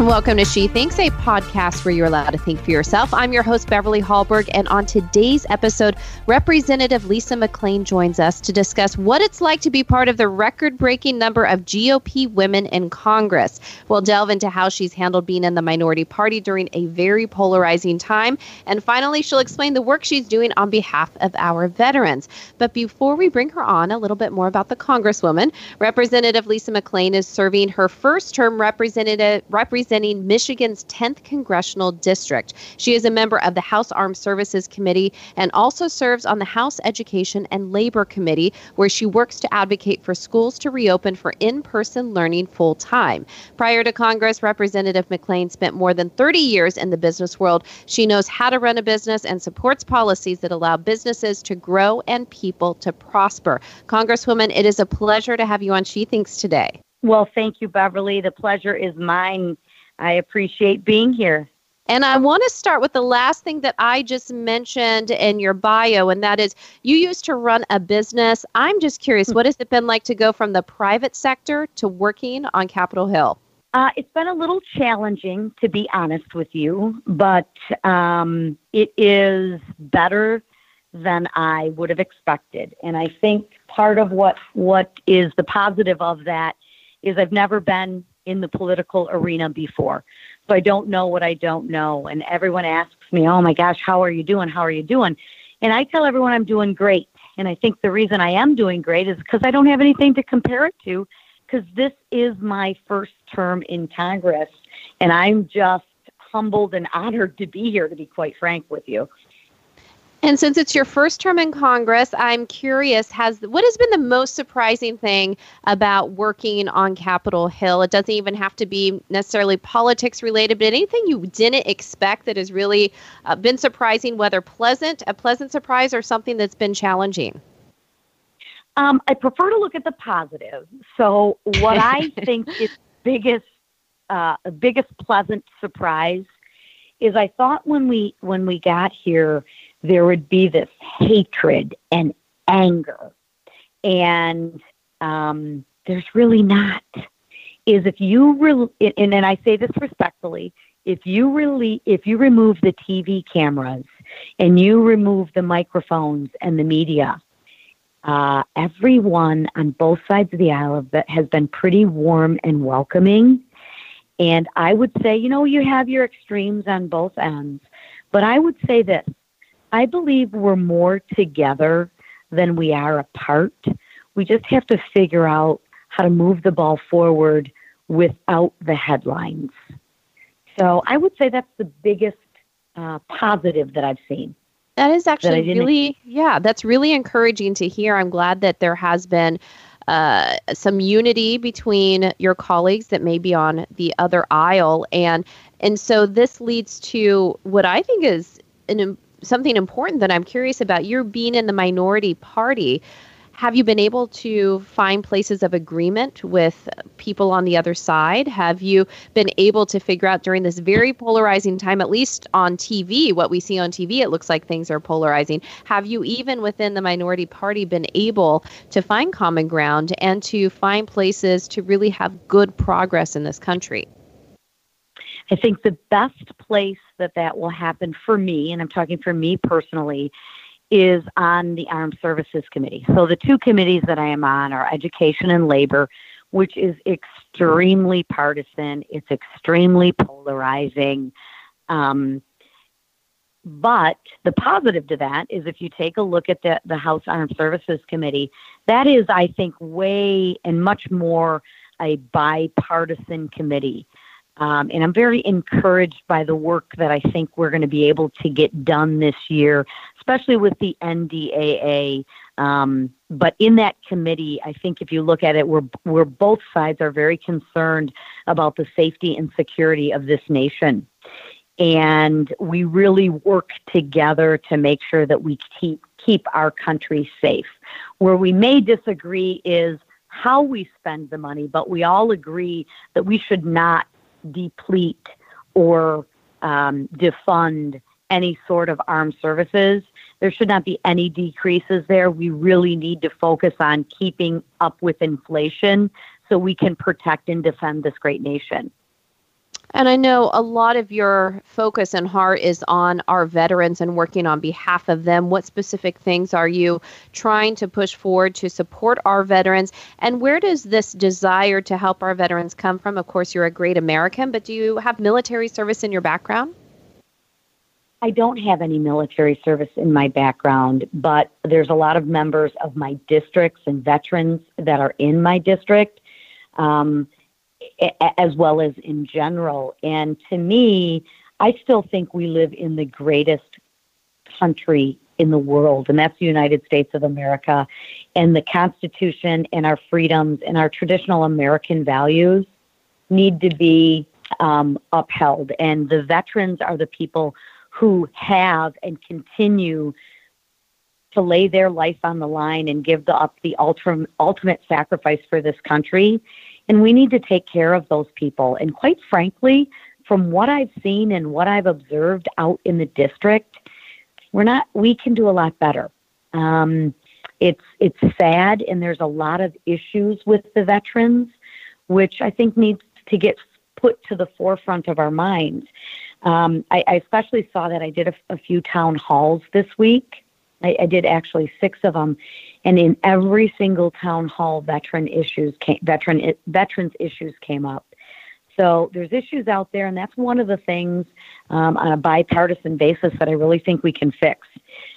and welcome to She Thinks, a podcast where you're allowed to think for yourself. I'm your host, Beverly Hallberg, and on today's episode, Representative Lisa McClain joins us to discuss what it's like to be part of the record breaking number of GOP women in Congress. We'll delve into how she's handled being in the minority party during a very polarizing time, and finally, she'll explain the work she's doing on behalf of our veterans. But before we bring her on, a little bit more about the Congresswoman. Representative Lisa McClain is serving her first term representative. representative representing Michigan's 10th congressional district. She is a member of the House Armed Services Committee and also serves on the House Education and Labor Committee, where she works to advocate for schools to reopen for in person learning full time. Prior to Congress, Representative McClain spent more than 30 years in the business world. She knows how to run a business and supports policies that allow businesses to grow and people to prosper. Congresswoman, it is a pleasure to have you on She Thinks today. Well, thank you, Beverly. The pleasure is mine. I appreciate being here. And I want to start with the last thing that I just mentioned in your bio, and that is you used to run a business. I'm just curious, what has it been like to go from the private sector to working on Capitol Hill? Uh, it's been a little challenging, to be honest with you, but um, it is better than I would have expected. And I think part of what what is the positive of that is I've never been in the political arena before. So I don't know what I don't know. And everyone asks me, oh my gosh, how are you doing? How are you doing? And I tell everyone I'm doing great. And I think the reason I am doing great is because I don't have anything to compare it to, because this is my first term in Congress. And I'm just humbled and honored to be here, to be quite frank with you. And since it's your first term in Congress, I'm curious has what has been the most surprising thing about working on Capitol Hill? It doesn't even have to be necessarily politics related, but anything you didn't expect that has really uh, been surprising, whether pleasant, a pleasant surprise, or something that's been challenging. Um, I prefer to look at the positive. So, what I think is biggest, uh, biggest pleasant surprise is I thought when we when we got here there would be this hatred and anger. And um, there's really not. Is if you re- and, and I say this respectfully, if you really if you remove the TV cameras and you remove the microphones and the media, uh, everyone on both sides of the aisle has been pretty warm and welcoming. And I would say, you know, you have your extremes on both ends, but I would say this I believe we're more together than we are apart. We just have to figure out how to move the ball forward without the headlines. So I would say that's the biggest uh, positive that I've seen. That is actually that really, yeah, that's really encouraging to hear. I'm glad that there has been uh, some unity between your colleagues that may be on the other aisle, and and so this leads to what I think is an something important that I'm curious about. You're being in the minority party. Have you been able to find places of agreement with people on the other side? Have you been able to figure out during this very polarizing time, at least on TV, what we see on TV, it looks like things are polarizing. Have you, even within the minority party, been able to find common ground and to find places to really have good progress in this country? I think the best place that that will happen for me, and I'm talking for me personally, is on the Armed Services Committee. So the two committees that I am on are Education and Labor, which is extremely partisan. It's extremely polarizing. Um, but the positive to that is if you take a look at the, the House Armed Services Committee, that is, I think, way and much more a bipartisan committee. Um, and I'm very encouraged by the work that I think we're going to be able to get done this year, especially with the NDAA. Um, but in that committee, I think if you look at it, we're, we're both sides are very concerned about the safety and security of this nation. And we really work together to make sure that we keep, keep our country safe. Where we may disagree is how we spend the money, but we all agree that we should not deplete or um, defund any sort of armed services. There should not be any decreases there. We really need to focus on keeping up with inflation so we can protect and defend this great nation. And I know a lot of your focus and heart is on our veterans and working on behalf of them. What specific things are you trying to push forward to support our veterans? And where does this desire to help our veterans come from? Of course, you're a great American, but do you have military service in your background? I don't have any military service in my background, but there's a lot of members of my districts and veterans that are in my district. Um, as well as in general. And to me, I still think we live in the greatest country in the world, and that's the United States of America. And the Constitution and our freedoms and our traditional American values need to be um, upheld. And the veterans are the people who have and continue to lay their life on the line and give the, up the ultimate, ultimate sacrifice for this country. And we need to take care of those people. And quite frankly, from what I've seen and what I've observed out in the district, we're not. We can do a lot better. Um, it's it's sad, and there's a lot of issues with the veterans, which I think needs to get put to the forefront of our minds. Um, I, I, especially saw that I did a, a few town halls this week. I, I, did actually six of them, and in every single town hall, veteran issues came, veteran veterans issues came up. So there's issues out there, and that's one of the things um, on a bipartisan basis that I really think we can fix.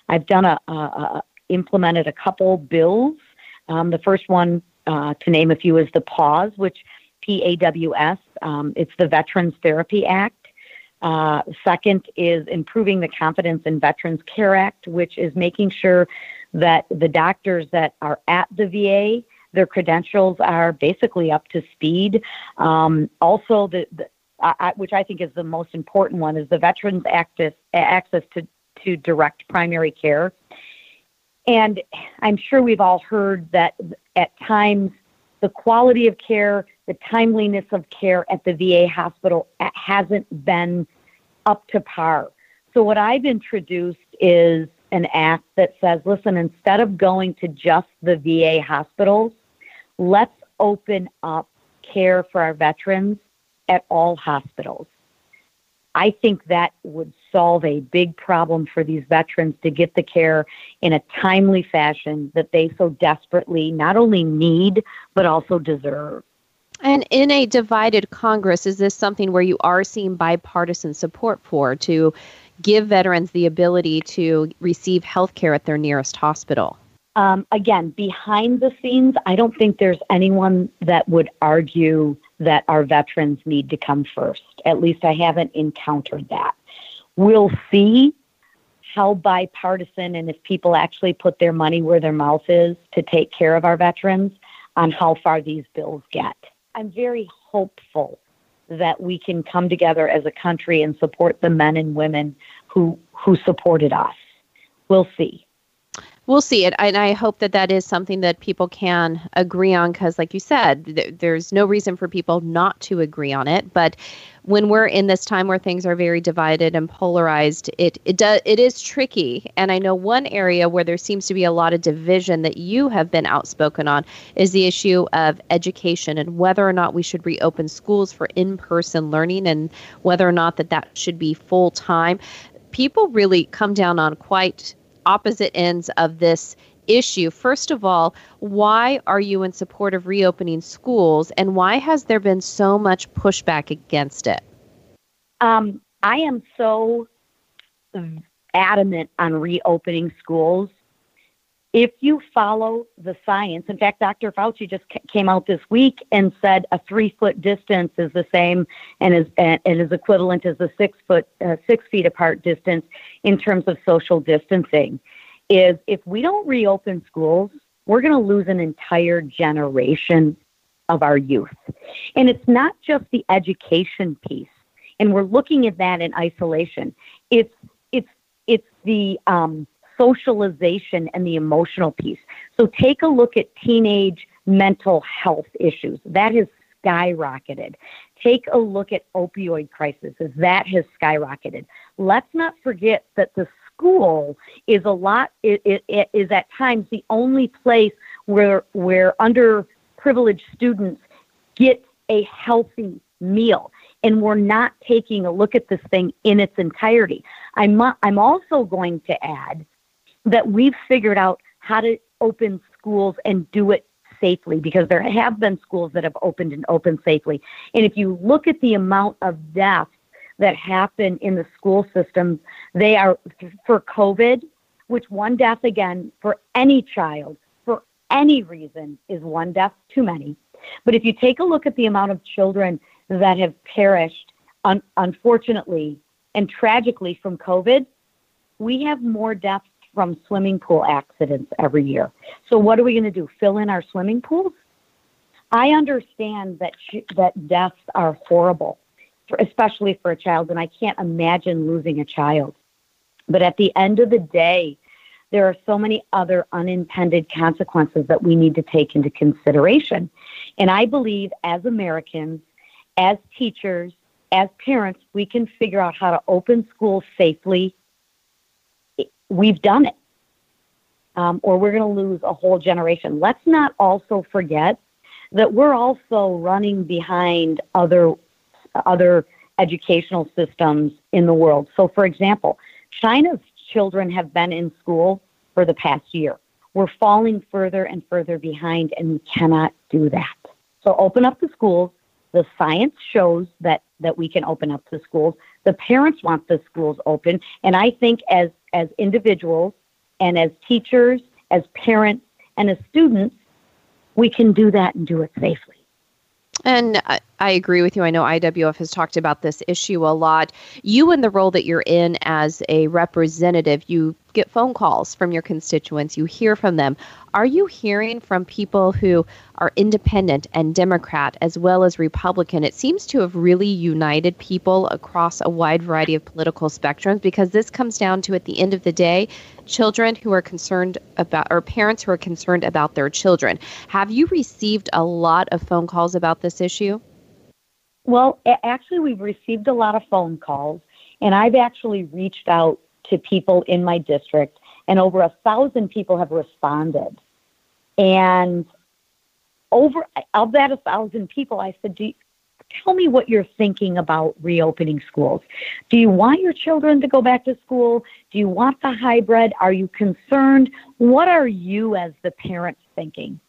I've done a, a, a implemented a couple bills. Um, the first one, uh, to name a few, is the PAWS, which PAWS. Um, it's the Veterans Therapy Act. Uh, second is improving the Confidence in Veterans Care Act, which is making sure that the doctors that are at the VA, their credentials are basically up to speed. Um, also, the, the which I think is the most important one, is the Veterans Access, access to, to direct primary care. And I'm sure we've all heard that at times the quality of care, the timeliness of care at the VA hospital uh, hasn't been up to par. So, what I've introduced is an act that says listen, instead of going to just the VA hospitals, let's open up care for our veterans at all hospitals. I think that would solve a big problem for these veterans to get the care in a timely fashion that they so desperately not only need, but also deserve. And in a divided Congress, is this something where you are seeing bipartisan support for to give veterans the ability to receive health care at their nearest hospital? Um, again, behind the scenes, I don't think there's anyone that would argue that our veterans need to come first. At least I haven't encountered that. We'll see how bipartisan and if people actually put their money where their mouth is to take care of our veterans on how far these bills get. I'm very hopeful that we can come together as a country and support the men and women who who supported us. We'll see we'll see it and i hope that that is something that people can agree on because like you said th- there's no reason for people not to agree on it but when we're in this time where things are very divided and polarized it it does it is tricky and i know one area where there seems to be a lot of division that you have been outspoken on is the issue of education and whether or not we should reopen schools for in-person learning and whether or not that that should be full time people really come down on quite opposite ends of this issue. First of all, why are you in support of reopening schools and why has there been so much pushback against it? Um, I am so adamant on reopening schools if you follow the science, in fact, Dr. Fauci just came out this week and said a three foot distance is the same and is and, is equivalent as a six foot uh, six feet apart distance in terms of social distancing. Is if we don't reopen schools, we're going to lose an entire generation of our youth, and it's not just the education piece. And we're looking at that in isolation. It's it's it's the um, socialization and the emotional piece. So take a look at teenage mental health issues. That has skyrocketed. Take a look at opioid crisis. That has skyrocketed. Let's not forget that the school is a lot it, it, it is at times the only place where where underprivileged students get a healthy meal. and we're not taking a look at this thing in its entirety. I'm, I'm also going to add that we've figured out how to open schools and do it safely because there have been schools that have opened and opened safely. And if you look at the amount of deaths that happen in the school system, they are for COVID, which one death again for any child for any reason is one death too many. But if you take a look at the amount of children that have perished, un- unfortunately and tragically from COVID, we have more deaths from swimming pool accidents every year. So what are we going to do? Fill in our swimming pools? I understand that sh- that deaths are horrible, for, especially for a child, and I can't imagine losing a child. But at the end of the day, there are so many other unintended consequences that we need to take into consideration. And I believe as Americans, as teachers, as parents, we can figure out how to open schools safely we've done it. Um, or we're going to lose a whole generation. Let's not also forget that we're also running behind other other educational systems in the world. So, for example, China's children have been in school for the past year. We're falling further and further behind, and we cannot do that. So, open up the schools. The science shows that that we can open up the schools. The parents want the schools open, and I think as as individuals and as teachers, as parents, and as students, we can do that and do it safely. And uh, I agree with you. I know IWF has talked about this issue a lot. You, in the role that you're in as a representative, you get phone calls from your constituents, you hear from them. Are you hearing from people who are independent and Democrat as well as Republican? It seems to have really united people across a wide variety of political spectrums because this comes down to, at the end of the day, children who are concerned about, or parents who are concerned about their children. Have you received a lot of phone calls about this issue? Well, actually, we've received a lot of phone calls, and I've actually reached out to people in my district, and over a thousand people have responded. And over of that a thousand people, I said, Do you, tell me what you're thinking about reopening schools. Do you want your children to go back to school? Do you want the hybrid? Are you concerned? What are you as the parents thinking?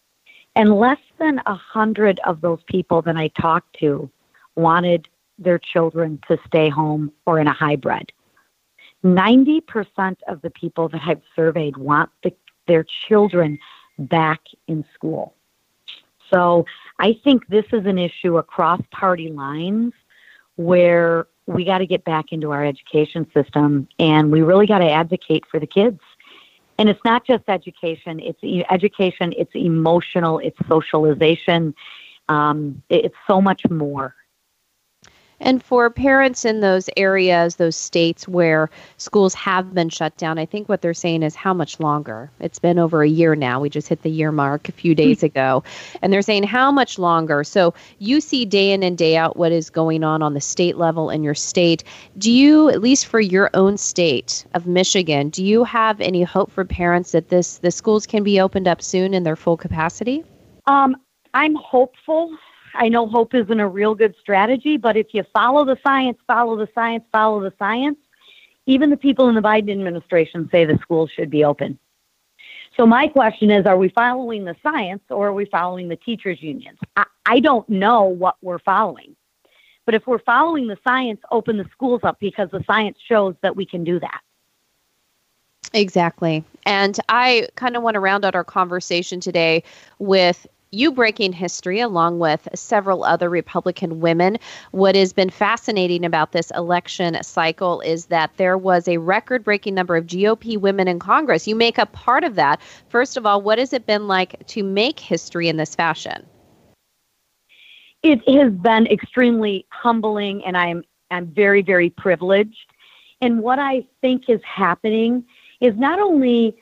And less than a hundred of those people that I talked to wanted their children to stay home or in a hybrid. 90% of the people that I've surveyed want the, their children back in school. So I think this is an issue across party lines where we got to get back into our education system and we really got to advocate for the kids. And it's not just education, it's education, it's emotional, it's socialization, um, it's so much more. And for parents in those areas, those states where schools have been shut down, I think what they're saying is how much longer? It's been over a year now. We just hit the year mark a few days hmm. ago. And they're saying how much longer? So you see day in and day out what is going on on the state level in your state. Do you, at least for your own state of Michigan, do you have any hope for parents that this the schools can be opened up soon in their full capacity? Um, I'm hopeful I know hope isn't a real good strategy, but if you follow the science, follow the science, follow the science, even the people in the Biden administration say the schools should be open. So my question is, are we following the science or are we following the teachers unions? I, I don't know what we're following. But if we're following the science, open the schools up because the science shows that we can do that. Exactly. And I kind of want to round out our conversation today with you breaking history along with several other Republican women. What has been fascinating about this election cycle is that there was a record breaking number of GOP women in Congress. You make a part of that. First of all, what has it been like to make history in this fashion? It has been extremely humbling, and I'm I'm very very privileged. And what I think is happening is not only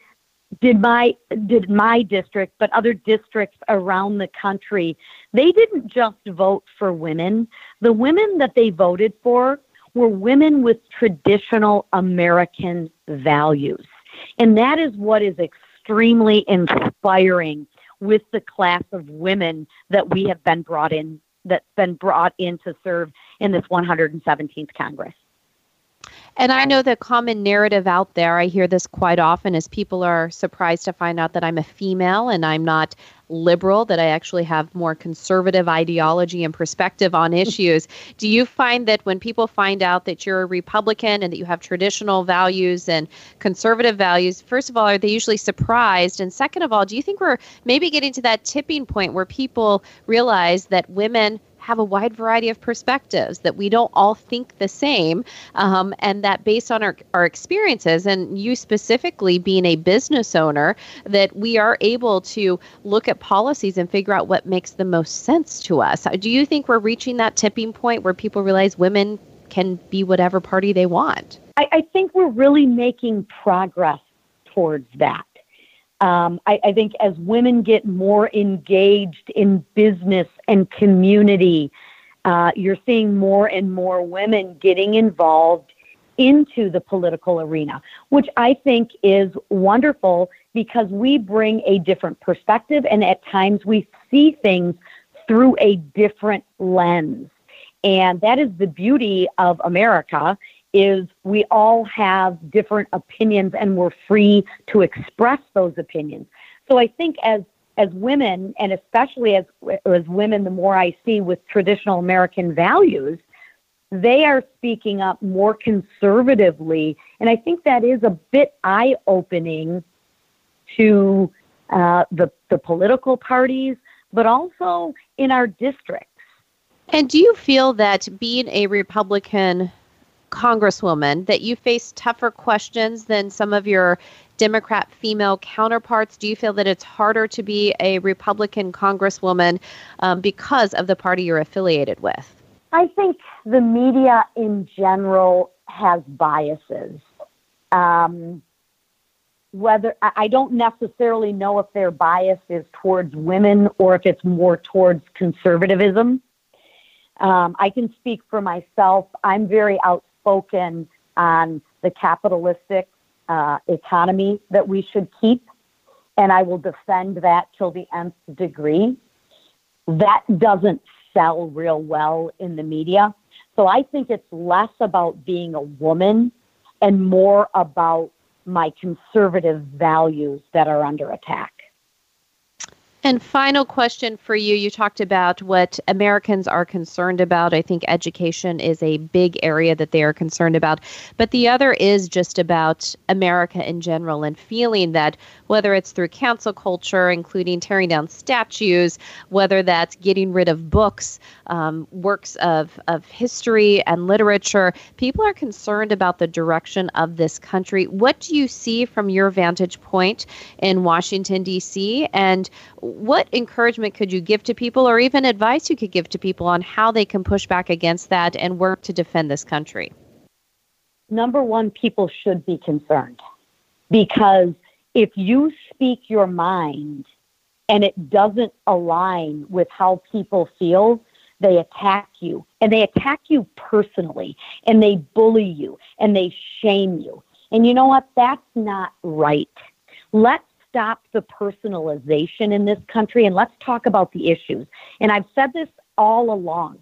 did my did my district but other districts around the country they didn't just vote for women the women that they voted for were women with traditional american values and that is what is extremely inspiring with the class of women that we have been brought in that's been brought in to serve in this 117th Congress. And I know the common narrative out there, I hear this quite often, is people are surprised to find out that I'm a female and I'm not liberal, that I actually have more conservative ideology and perspective on issues. Do you find that when people find out that you're a Republican and that you have traditional values and conservative values, first of all, are they usually surprised? And second of all, do you think we're maybe getting to that tipping point where people realize that women have a wide variety of perspectives, that we don't all think the same, um, and that based on our, our experiences, and you specifically being a business owner, that we are able to look at policies and figure out what makes the most sense to us. Do you think we're reaching that tipping point where people realize women can be whatever party they want? I, I think we're really making progress towards that. Um, I, I, think as women get more engaged in business and community, uh, you're seeing more and more women getting involved into the political arena, which I think is wonderful because we bring a different perspective and at times we see things through a different lens. And that is the beauty of America is we all have different opinions and we're free to express those opinions. So I think as as women and especially as as women the more I see with traditional American values, they are speaking up more conservatively and I think that is a bit eye-opening to uh, the the political parties, but also in our districts. And do you feel that being a Republican Congresswoman, that you face tougher questions than some of your Democrat female counterparts? Do you feel that it's harder to be a Republican Congresswoman um, because of the party you're affiliated with? I think the media in general has biases. Um, whether I don't necessarily know if their bias is towards women or if it's more towards conservatism. Um, I can speak for myself. I'm very outspoken spoken on the capitalistic uh, economy that we should keep, and I will defend that till the nth degree. That doesn't sell real well in the media. So I think it's less about being a woman and more about my conservative values that are under attack. And final question for you. You talked about what Americans are concerned about. I think education is a big area that they are concerned about. But the other is just about America in general and feeling that whether it's through cancel culture, including tearing down statues, whether that's getting rid of books, um, works of, of history and literature, people are concerned about the direction of this country. What do you see from your vantage point in Washington, D.C.? And what encouragement could you give to people or even advice you could give to people on how they can push back against that and work to defend this country? Number one, people should be concerned because if you speak your mind and it doesn't align with how people feel, they attack you and they attack you personally and they bully you and they shame you. And you know what? That's not right. Let's stop the personalization in this country and let's talk about the issues. And I've said this all along.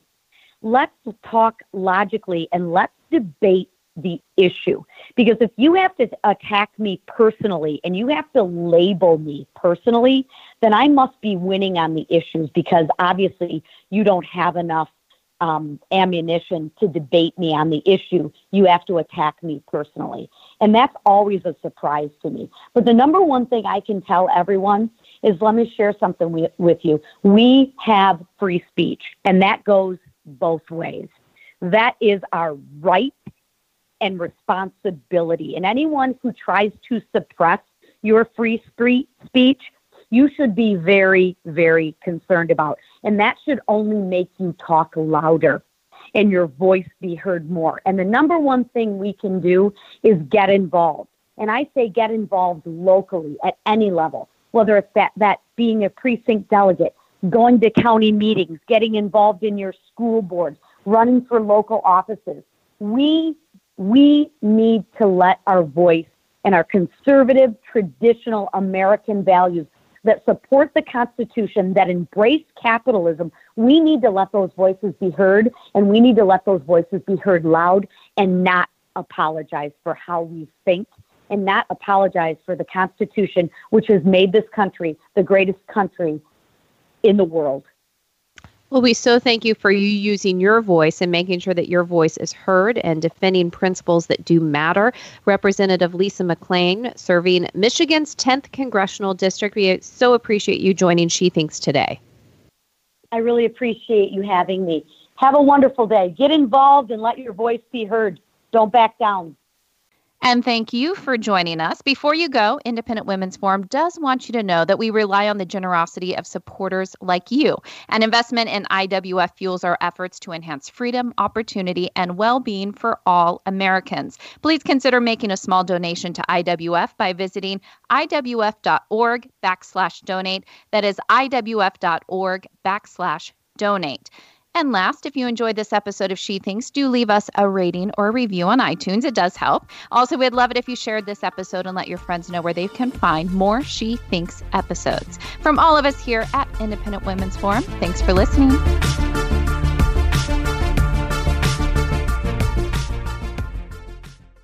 Let's talk logically and let's debate the issue. Because if you have to attack me personally and you have to label me personally, then I must be winning on the issues because obviously you don't have enough um, ammunition to debate me on the issue. You have to attack me personally. And that's always a surprise to me. But the number one thing I can tell everyone is let me share something with, with you. We have free speech, and that goes both ways. That is our right and responsibility. And anyone who tries to suppress your free speech you should be very, very concerned about. And that should only make you talk louder and your voice be heard more. And the number one thing we can do is get involved. And I say get involved locally at any level, whether it's that, that being a precinct delegate, going to county meetings, getting involved in your school boards, running for local offices. We, we need to let our voice and our conservative, traditional American values that support the Constitution, that embrace capitalism, we need to let those voices be heard, and we need to let those voices be heard loud and not apologize for how we think and not apologize for the Constitution, which has made this country the greatest country in the world. Well, we so thank you for you using your voice and making sure that your voice is heard and defending principles that do matter. Representative Lisa McClain, serving Michigan's 10th Congressional District. We so appreciate you joining She Thinks today. I really appreciate you having me. Have a wonderful day. Get involved and let your voice be heard. Don't back down. And thank you for joining us. Before you go, Independent Women's Forum does want you to know that we rely on the generosity of supporters like you. An investment in IWF fuels our efforts to enhance freedom, opportunity, and well being for all Americans. Please consider making a small donation to IWF by visiting iwf.org backslash donate. That is iwf.org backslash donate. And last, if you enjoyed this episode of She Thinks, do leave us a rating or review on iTunes. It does help. Also, we'd love it if you shared this episode and let your friends know where they can find more She Thinks episodes. From all of us here at Independent Women's Forum, thanks for listening.